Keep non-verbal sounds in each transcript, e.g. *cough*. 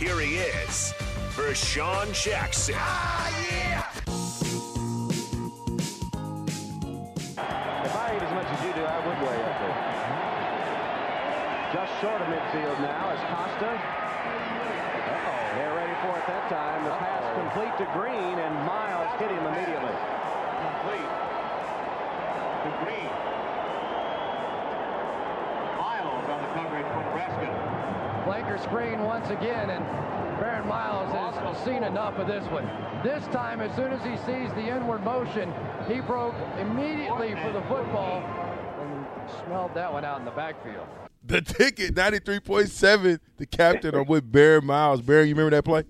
Here he is, Vershawn Jackson. Ah, yeah! If I ate as much as you do, I would weigh up there. Just short of midfield now is Costa. Uh-oh. They're ready for it that time. The pass complete to Green, and Miles hit him immediately. complete to Green. On the coverage for Nebraska. Flanker screen once again, and Barron Miles has seen enough of this one. This time, as soon as he sees the inward motion, he broke immediately for the football and smelled that one out in the backfield. The ticket, 93.7, the captain. I'm with Barron Miles. Barron, you remember that play?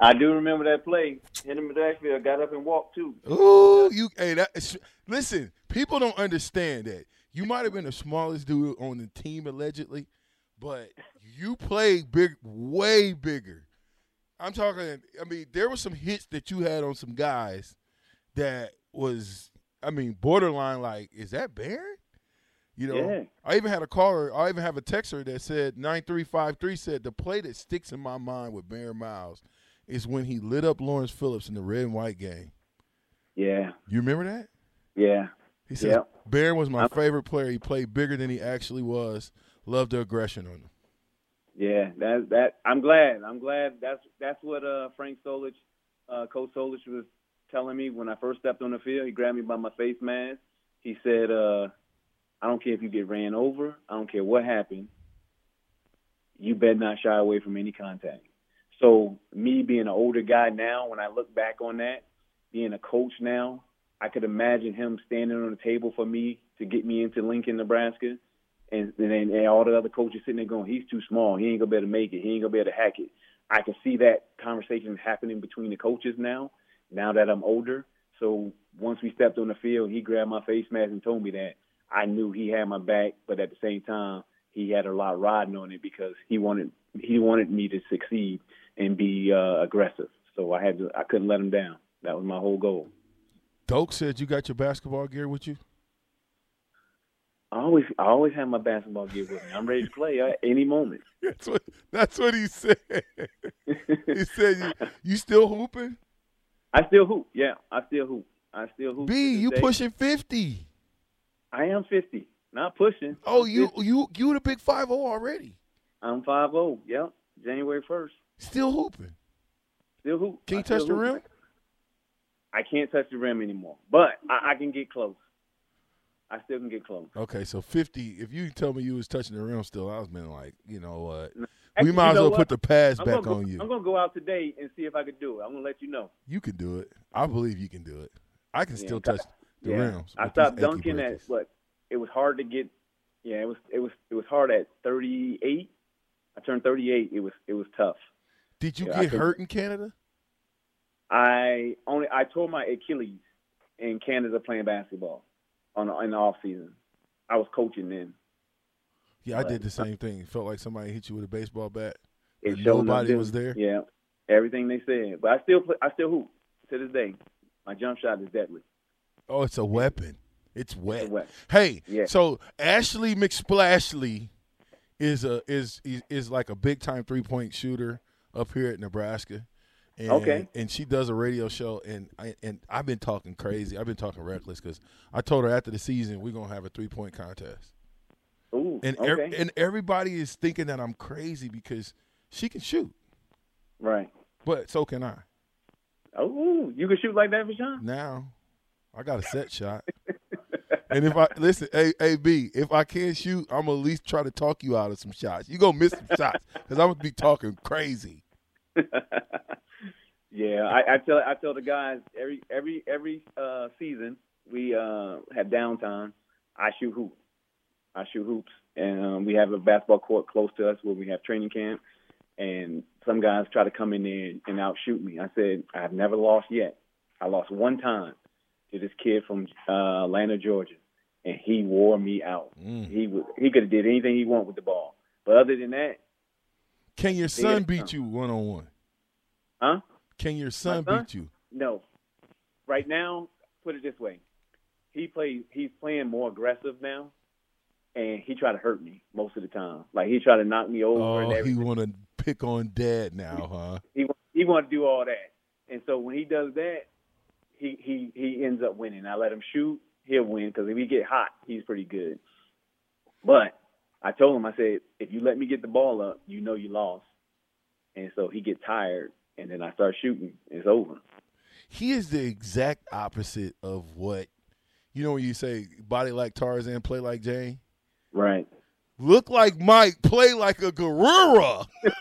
I do remember that play. Hit him in the backfield, got up and walked too. Ooh, you hey that is- listen, people don't understand that. You might have been the smallest dude on the team allegedly, but you played big way bigger. I'm talking I mean, there were some hits that you had on some guys that was I mean, borderline like, is that Barry? You know, Yeah. I even had a caller, I even have a texter that said 9353 said the play that sticks in my mind with Barry Miles is when he lit up Lawrence Phillips in the red and white game. Yeah, You remember that? yeah. He said Yep. Barron was my favorite player. He played bigger than he actually was. Loved the aggression on them. Yeah, that that I'm glad. I'm glad that's that's what uh Frank Solich, uh Coach Solich was telling me when I first stepped on the field. He grabbed me by my face mask. He said, uh, I don't care if you get ran over, I don't care what happened, you better not shy away from any contact. So me being an older guy now, when I look back on that, being a coach now, I could imagine him standing on the table for me to get me into Lincoln, Nebraska and and, and all the other coaches sitting there going, he's too small. He ain't gonna be able to make it. He ain't gonna be able to hack it. I can see that conversation happening between the coaches now. Now that I'm older, so once we stepped on the field, he grabbed my face mask and told me that I knew he had my back, but at the same time, he had a lot riding on it because he wanted he wanted me to succeed and be uh, aggressive. So I had to I couldn't let him down. That was my whole goal. Doak said you got your basketball gear with you. I always I always have my basketball gear with me. I'm ready to play at any moment. *laughs* That's what that's what he said. *laughs* he said you, you still hooping? I still hoop. Yeah, I still hoop. I still hoop. B, you day. pushing fifty. I am 50. Not pushing. Oh, you 50. you you the big five zero already. I'm 5'0". Yep. January 1st. Still hooping. Still hoop. Can you I touch the rim? I can't touch the rim anymore, but I, I can get close. I still can get close. Okay, so fifty. If you tell me you was touching the rim still, I was been like, you know what? Actually, we might as well what? put the pads I'm back go, on you. I'm gonna go out today and see if I can do it. I'm gonna let you know. You can do it. I believe you can do it. I can Yeah, still touch the yeah. rims. I stopped dunking at what? It was hard to get. Yeah, it was. It was. It was hard at 38. I turned 38. It was. It was tough. Did you Yeah, get hurt in Canada? I only I tore my Achilles in Canada playing basketball on the, in the off season. I was coaching then. Yeah, I did the same thing. It felt like somebody hit you with a baseball bat. It And nobody was there? Yeah, everything they said. But I still play, I still hoop to this day. My jump shot is deadly. Oh, it's a weapon. It's wet. wet. Hey, Yeah. so Ashley McSplashley is a is is, is like a big time three point shooter up here at Nebraska. And, Okay. And she does a radio show, and I, and I've been talking crazy. I've been talking reckless because I told her after the season we're gonna have a three point contest. Ooh, And okay, and everybody is thinking that I'm crazy because she can shoot, right. but so can I. Oh, you can shoot like that, Vashawn? Now, I got a set shot. And if I listen, A A B, if I can't shoot, I'm gonna at least try to talk you out of some shots. You gonna miss some shots because I'm gonna be talking crazy. *laughs* Yeah, I, I tell I tell the guys every every every uh, season we uh, have downtime. I shoot hoops. I shoot hoops, and um, we have a basketball court close to us where we have training camp. and some guys try to come in there and outshoot me. I said I've never lost yet. I lost one time to this kid from uh, Atlanta, Georgia, and he wore me out. Mm. He was he could have did anything he want with the ball, but other than that, Can your son beat you one on one? huh? Can your son son? beat you? No. Right now, put it this way: he plays. He's playing more aggressive now, and he try to hurt me most of the time. Like he try to knock me over and Oh, he want to pick on dad now, huh? he he want to do all that, and so when he does that, he he he ends up winning. I let him shoot, he'll win because if he get hot, he's pretty good. But I told him, I said, if you let me get the ball up, you know you lost, and so he get tired, and then I start shooting, it's over. He is the exact opposite of what you know when you say body like Tarzan, play like Jane. Right. Look like Mike, play like a gorilla. *laughs*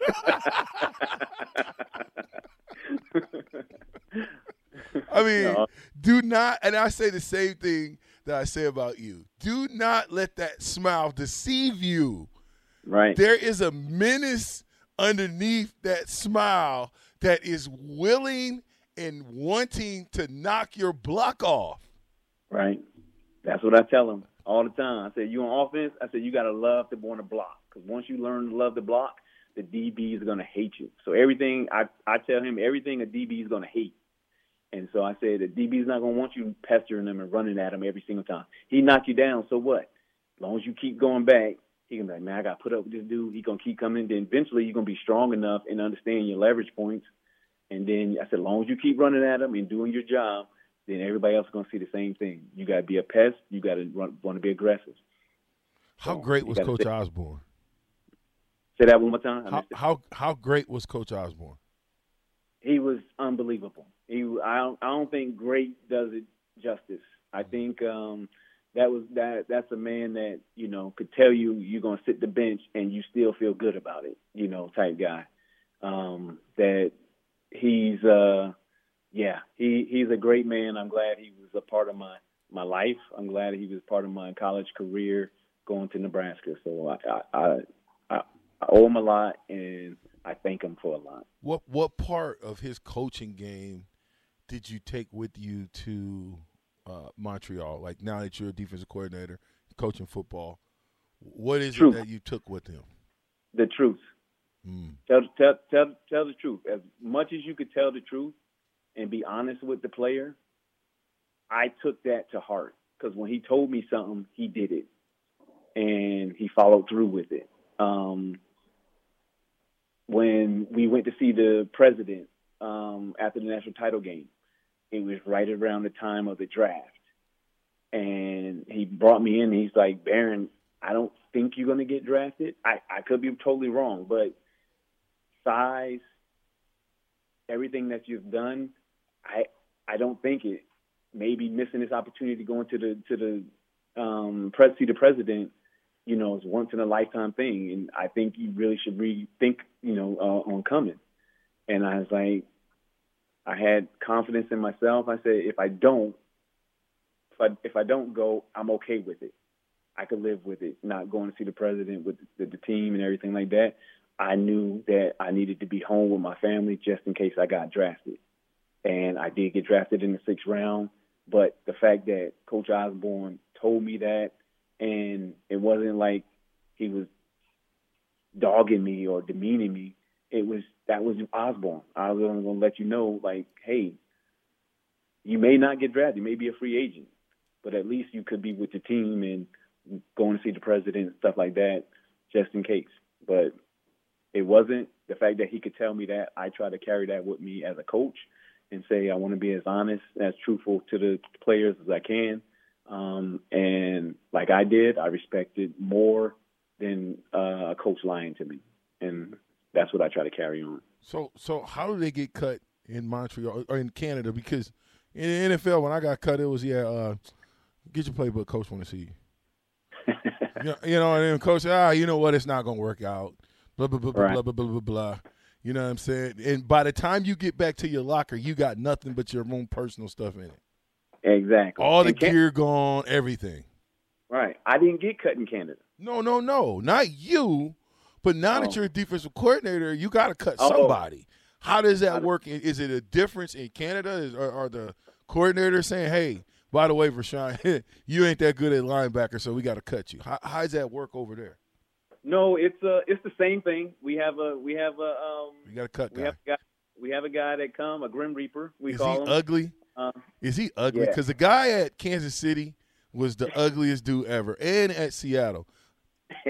I mean, No. do not, and I say the same thing that I say about you. Do not let that smile deceive you. Right. There is a menace underneath that smile that is willing and wanting to knock your block off. Right. That's what I tell him all the time. I said, you on offense? I said, you got to love to want to block. Because once you learn to love to block, the DBs are going to hate you. So everything, I, I tell him, everything a DB is going to hate. And so I said, the DB's not going to want you pestering them and running at him every single time. He knock you down, so what? As long as you keep going back, he can be like, man, I got to put up with this dude. He's going to keep coming. Then eventually you're going to be strong enough and understand your leverage points. And then I said, as long as you keep running at him and doing your job, then everybody else is going to see the same thing. You got to be a pest. You got to want to be aggressive. How So, great was Coach say- Osborne? Say that one more time. How, how how great was Coach Osborne? he was unbelievable. He, I don't, I don't think great does it justice. I think um, that was that. That's a man that you know could tell you you're gonna sit the bench and you still feel good about it. You know, type guy. Um, that he's, uh, yeah, he he's a great man. I'm glad he was a part of my my life. I'm glad he was part of my college career going to Nebraska. So I I I, I, owe him a lot and I thank him for a lot. What what part of his coaching game did you take with you to uh, Montreal? Like now that you're a defensive coordinator, coaching football, what is Truth. it that you took with him? The truth. Mm. Tell, tell, tell, tell the truth. As much as you could tell the truth and be honest with the player, I took that to heart because when he told me something, he did it, and he followed through with it. Um, when we went to see the president um, after the national title game, it was right around the time of the draft, and he brought me in. He's like, "Barron, I don't think you're going to get drafted. I, I could be totally wrong, but size, everything that you've done, I I don't think it. Maybe missing this opportunity to go into the to the um, press see the president, you know, is once in a lifetime thing, and I think you really should rethink, you know, uh, on coming. And I was like, I had confidence in myself. I said, if I don't, if I if I don't go, I'm okay with it. I could live with it, not going to see the president with the, the team and everything like that. I knew that I needed to be home with my family just in case I got drafted. And I did get drafted in the sixth round. But the fact that Coach Osborne told me that, and it wasn't like he was dogging me or demeaning me, it was that was Osborne. I was only going to let you know, like, hey, you may not get drafted, you may be a free agent, but at least you could be with the team and going to see the president and stuff like that, just in case. But it wasn't the fact that he could tell me that. I try to carry that with me as a coach and say I want to be as honest, as truthful to the players as I can. Um, and like I did, I respected more than uh, a coach lying to me, and that's what I try to carry on. So so how do they get cut in Montreal or in Canada? Because in the NFL, when I got cut, it was yeah, uh, get your playbook, coach want to see you. *laughs* you, know, you know, and then coach, ah, you know what, it's not gonna work out. Blah blah blah blah Right. blah blah blah blah blah. You know what I'm saying? And by the time you get back to your locker, you got nothing but your own personal stuff in it. Exactly. All the And Can- gear gone, everything. Right. I didn't get cut in Canada. No, no, no, not you. But now that Oh. you're a defensive coordinator, you got to cut Oh. somebody. How does that work? Is it a difference in Canada? Is, are, are the coordinators saying, "Hey, by the way, Rashawn, *laughs* you ain't that good at linebacker, so we got to cut you"? How, how does that work over there? No, it's uh it's the same thing. We have a we have a um You got to cut Guy. we have a guy we have a guy that come a Grim Reaper we Is call he him. ugly? Uh, Is he ugly? Yeah. Because the guy at Kansas City was the ugliest dude ever, and at Seattle,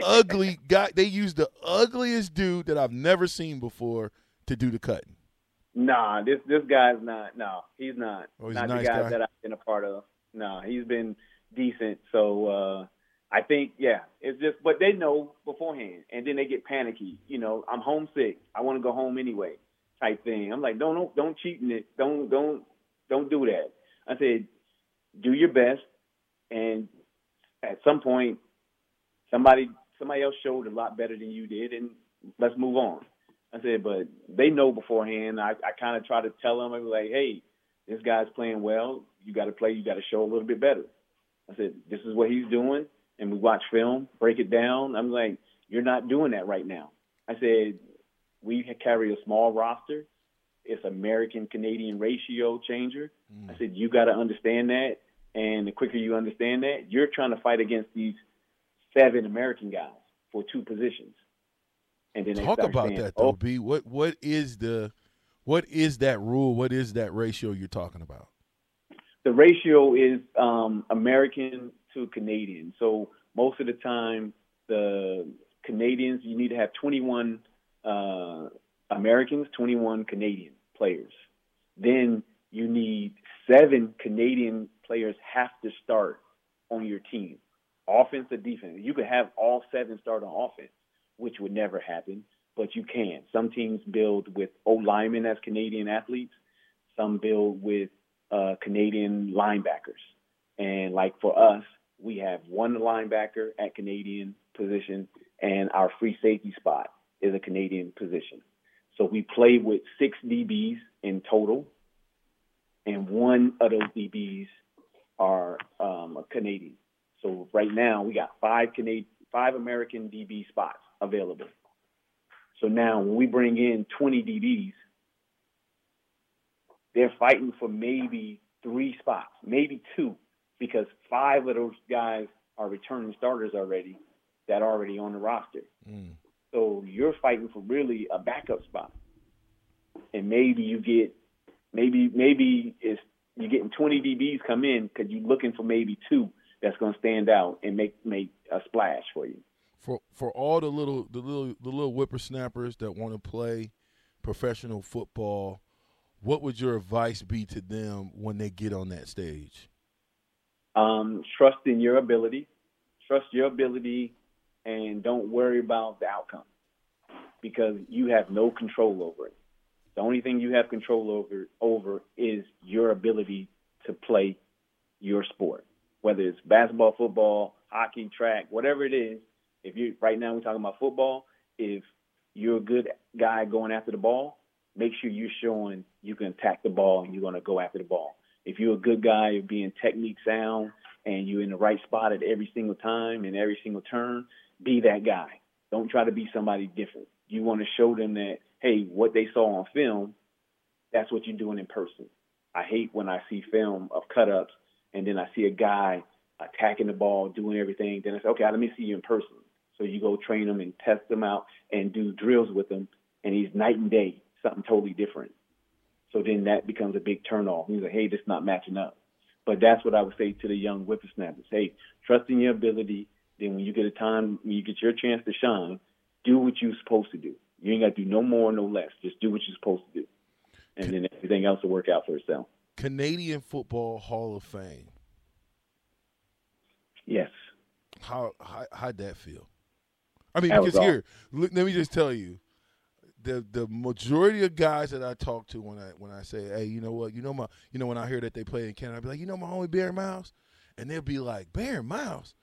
ugly guy. They used the ugliest dude that I've never seen before to do the cutting. Nah, this this guy's not. No, he's not. Oh, he's not nice the guy, guy? that I've been a part of. No, he's been decent. So uh I think, yeah, it's just. But they know beforehand, and then they get panicky. You know, I'm homesick. I want to go home anyway, type thing. I'm like, don't don't don't cheat in it. Don't don't don't do that. I said, do your best, and at some point, somebody somebody else showed a lot better than you did, and let's move on. I said, but they know beforehand. I, I kind of try to tell them, I'm like, hey, this guy's playing well. You got to play. You got to show a little bit better. I said, this is what he's doing, and we watch film, break it down. I'm like, you're not doing that right now. I said, we carry a small roster. It's American Canadian ratio changer. Mm. I said, you got to understand that, and the quicker you understand that, you're trying to fight against these seven American guys for two positions. And then Talk about saying, that though, oh, B. What what is the what is that rule? What is that ratio you're talking about? the ratio is um, American to Canadian. So most of the time, the Canadians you need to have 21 uh, Americans, 21 Canadian players. Then you need seven Canadian players have to start on your team, offense or defense. You could have all seven start on offense, which would never happen, but you can. Some teams build with O linemen as Canadian athletes. Some build with uh, Canadian linebackers. And like for us, we have one linebacker at Canadian position, and our free safety spot is a Canadian position. So we play with six DBs in total, and one of those DBs are um, a Canadian. So right now we got five Canadian, five American DB spots available. So now when we bring in 20 DBs, they're fighting for maybe three spots, maybe two, because five of those guys are returning starters already that are already on the roster. Mm. So you're fighting for really a backup spot, and maybe you get maybe maybe it's you're getting 20 DBs come in because you're looking for maybe two that's going to stand out and make make a splash for you. For for all the little the little the little whippersnappers that want to play professional football, what would your advice be to them when they get on that stage? Um, trust in your ability, trust your ability, and don't worry about the outcome because you have no control over it. The only thing you have control over over is your ability to play your sport, whether it's basketball, football, hockey, track, whatever it is. If you right now we're talking about football, if you're a good guy going after the ball, make sure you're showing you can attack the ball and you're going to go after the ball. If you're a good guy, you're being technique sound and you're in the right spot at every single time and every single turn, be that guy. Don't try to be somebody different. You want to show them that, hey, what they saw on film, that's what you're doing in person. I hate when I see film of cut ups and then I see a guy attacking the ball, doing everything. Then I say, okay, let me see you in person. So you go train them and test them out and do drills with them, and he's night and day, something totally different. So then that becomes a big turnoff. He's like, hey, this is not matching up. But that's what I would say to the young whippersnappers. Hey, trust in your ability. Then when you get a time, when you get your chance to shine, do what you're supposed to do. You ain't got to do no more, no less. Just do what you're supposed to do. And then everything else will work out for itself. Canadian Football Hall of Fame. Yes. How, how how'd that feel? I mean, That because here, look, let me just tell you, the the majority of guys that I talk to when I when I say, hey, you know what, you know my, you know when I hear that they play in Canada, I be like, you know my homie Barry Miles, and they'll be like, Barry Miles,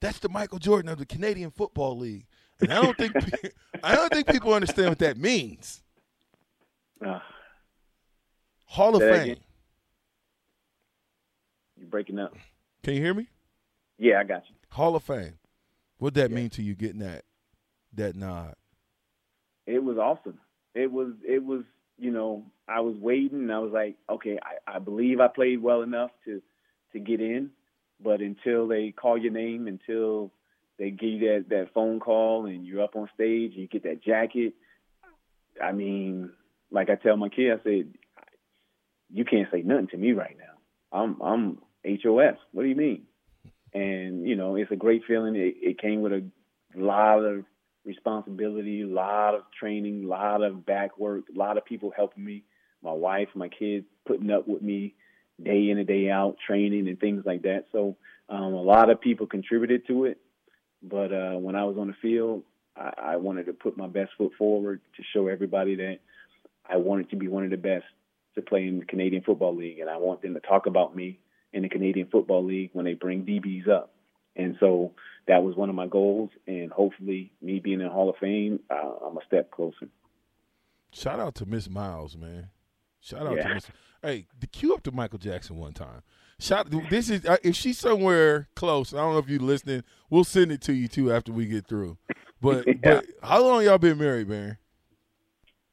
that's the Michael Jordan of the Canadian Football League, and I don't think *laughs* I don't think people understand what that means. Uh, Hall of Fame. again. You're breaking up. Can you hear me? Yeah, I got you. Hall of Fame. What that mean to you getting that that nod? it was awesome. It was it was you know I was waiting and I was like, okay, I, I believe I played well enough to to get in, but until they call your name, until they give you that that phone call and you're up on stage and you get that jacket, I mean, like I tell my kid, I said, you can't say nothing to me right now. I'm I'm HOS. What do you mean? And you know, it's a great feeling. It, it came with a lot of responsibility, a lot of training, a lot of back work, a lot of people helping me. My wife, my kids putting up with me day in and day out, training and things like that. So um, a lot of people contributed to it. But uh, when I was on the field, I, I wanted to put my best foot forward to show everybody that I wanted to be one of the best to play in the Canadian Football League, and I want them to talk about me in the Canadian Football League when they bring DBs up. And so that was one of my goals, and hopefully, me being in Hall of Fame, uh, I'm a step closer. Shout out to Miss Miles, man. Shout out Yeah. to Miss. Hey, the cue up to Michael Jackson one time. Shout. This is uh, if she's somewhere close. I don't know if you're listening. We'll send it to you too after we get through. But *laughs* Yeah. but how long y'all been married, man?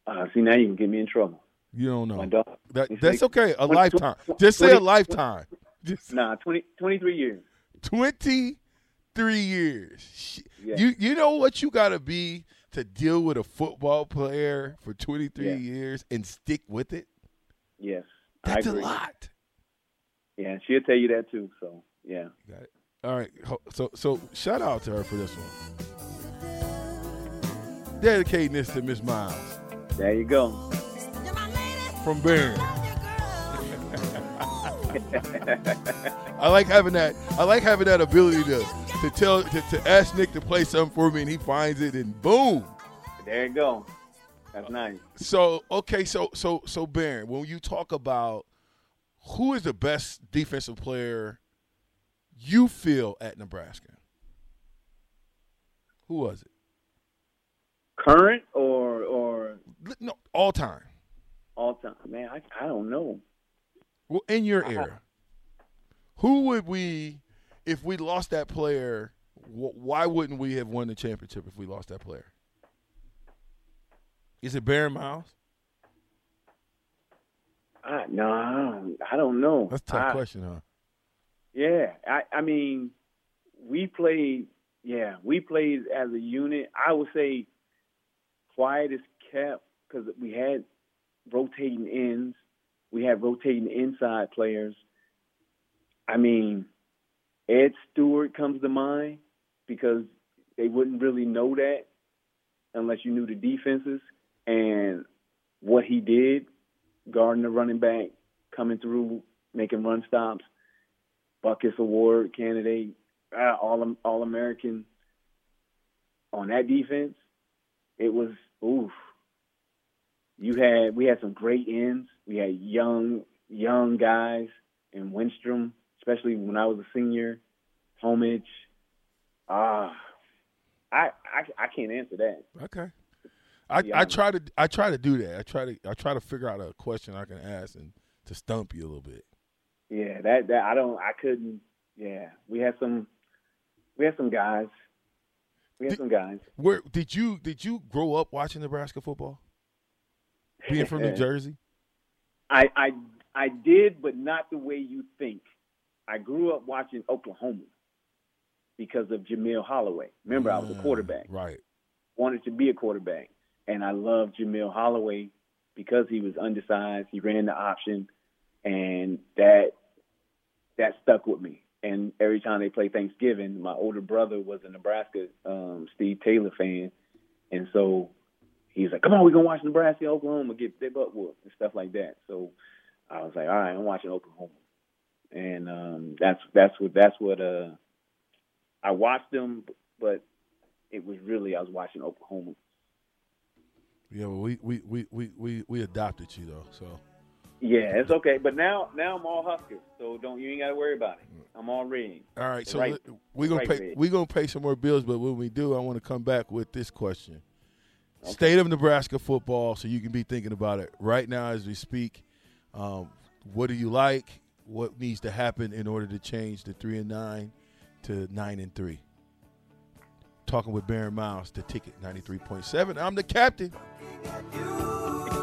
Uh, see, now you can get me in trouble. You don't know. That, that's like- okay. A twenty- lifetime. twenty- Just say a lifetime. *laughs* Just Nah, 20, 23 years. twenty three years. Yeah. You you know what you got to be to deal with a football player for twenty three Yeah. years and stick with it. Yes, That's I a agree. lot. Yeah, she'll tell you that too. So yeah. Got it. All right. So so shout out to her for this one. Dedicating this to Miss Miles There you go. from Barron. I like having that. I like having that ability to to tell to, to ask Nick to play something for me, and he finds it, and boom. There you go. That's nice. So okay, so so so Barron, when you talk about who is the best defensive player you feel at Nebraska, who was it? Current or or No, all time. all time? Man, I I don't know. Well, in your era, who would we, if we lost that player? wh- Why wouldn't we have won the championship if we lost that player? Is it Barron Miles? I no, I don't, I don't know. That's a tough I- question, huh? Yeah, I I mean, we played. Yeah, we played as a unit. I would say quiet is kept because we had rotating ends. We had rotating inside players. I mean, Ed Stewart comes to mind because they wouldn't really know that unless you knew the defenses and what he did, guarding the running back, coming through, making run stops. Butkus Award candidate, uh, all all American. On that defense, it was oof. You had we had some great ends. We had young young guys in Wistrom, especially when I was a senior. Homage, ah, I, I I can't answer that. Okay. I, I try to I try to do that. I try to I try to figure out a question I can ask and to stump you a little bit. Yeah, that that I don't I couldn't. Yeah, we had some we had some guys. We had Did- some guys. Where did you did you grow up watching Nebraska football? Being from New *laughs* Jersey? I, I I did, but not the way you think. I grew up watching Oklahoma because of Jamelle Holieway. Remember, I was a Mm, quarterback. Right. Wanted to be a quarterback, and I loved Jamelle Holieway because he was undersized. He ran the option, and that that stuck with me. And every time they play Thanksgiving, my older brother was a Nebraska um, Steve Taylor fan, and so he's like, "Come on, we're gonna watch Nebraska, Oklahoma, get their butt whooped and stuff like that." So I was like, "All right, I'm watching Oklahoma," and um, that's that's what that's what uh, I watched them, but it was really I was watching Oklahoma. Yeah, well, we, we, we, we, we, we adopted you though, so Yeah, it's okay. But now now I'm all Husker, so don't you ain't got to worry about it. I'm all ready. all right. So Right. we're gonna Right, pay Red. we're gonna pay some more bills, but when we do, I want to come back with this question: State of Nebraska football, so you can be thinking about it right now as we speak. Um, what do you like? What needs to happen in order to change the three and nine to nine and three? talking with Barron Miles, the ticket 93.7. I'm the captain. You